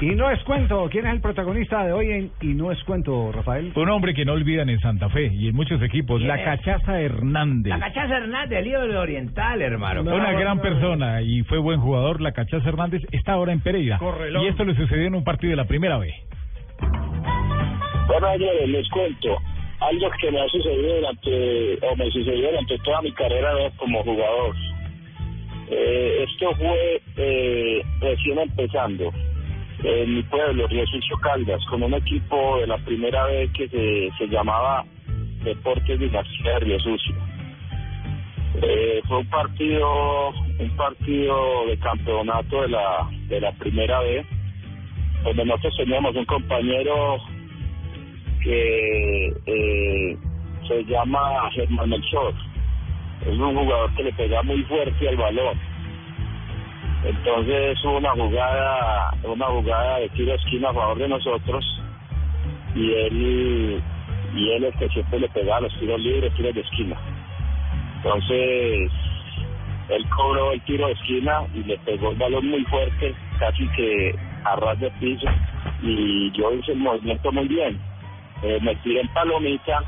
Y no es cuento, ¿quién es el protagonista de hoy en Y no es cuento, Rafael? Un hombre que no olvidan en Santa Fe y en muchos equipos, ¿Quién la es? Cachaza Hernández. La cachaza Hernández, el ídolo oriental, hermano. Fue una gran persona y fue buen jugador. La Cachaza Hernández está ahora en Pereira. Correlón. Y esto le sucedió en un partido de la primera vez. Bueno, ayer les cuento algo que me ha sucedido durante, o me sucedió durante toda mi carrera ¿no? como jugador. Eh, esto fue eh, recién empezando en mi pueblo, Río Sucio Caldas, con un equipo de la primera vez que se, se llamaba Deportes Dinastía de Río Sucio. Eh, fue un partido, un partido de campeonato de la, de la primera vez, donde nosotros teníamos un compañero que eh, se llama Germán Melchor. Es un jugador que le pega muy fuerte al balón. Entonces hubo una jugada, una jugada de tiro de esquina a favor de nosotros y él y él es que siempre le pegaba los tiros libres, tiros de esquina. Entonces él cobró el tiro de esquina y le pegó el balón muy fuerte, casi que a ras de piso y yo hice el movimiento muy bien. Eh, me tiré en palomita,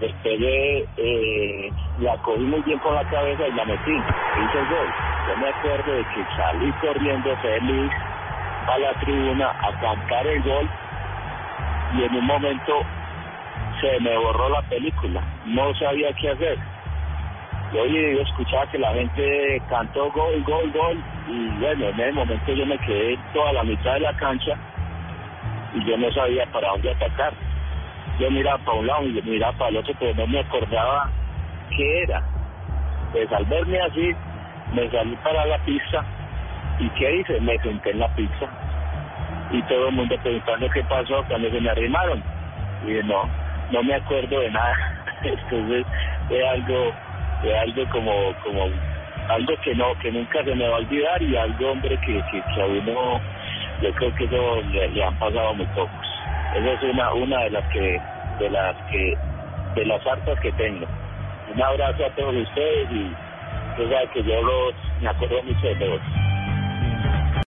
le pegué, eh, la cogí muy bien con la cabeza y la metí, hice el gol. Yo me acuerdo de que salí corriendo feliz a la tribuna a cantar el gol y en un momento se me borró la película, no sabía qué hacer. Yo, yo escuchaba que la gente cantó gol, gol, gol y bueno, en ese momento yo me quedé toda la mitad de la cancha y yo no sabía para dónde atacar. Yo miraba para un lado y yo miraba para el otro, pero no me acordaba qué era. Pues al verme así, me salí para la pista y ¿qué hice? Me senté en la pista y todo el mundo preguntando qué pasó cuando se me arrimaron. Y dije, no, no me acuerdo de nada. Entonces fue algo, fue algo como, como algo que no, que nunca se me va a olvidar y algo, hombre, que, que, que a uno, yo creo que eso le, le han pasado muy pocos. Esa es una, una de las que, de las que, de las hartas que tengo. Un abrazo a todos ustedes y, sabes que yo los, me acuerdo mucho de todos.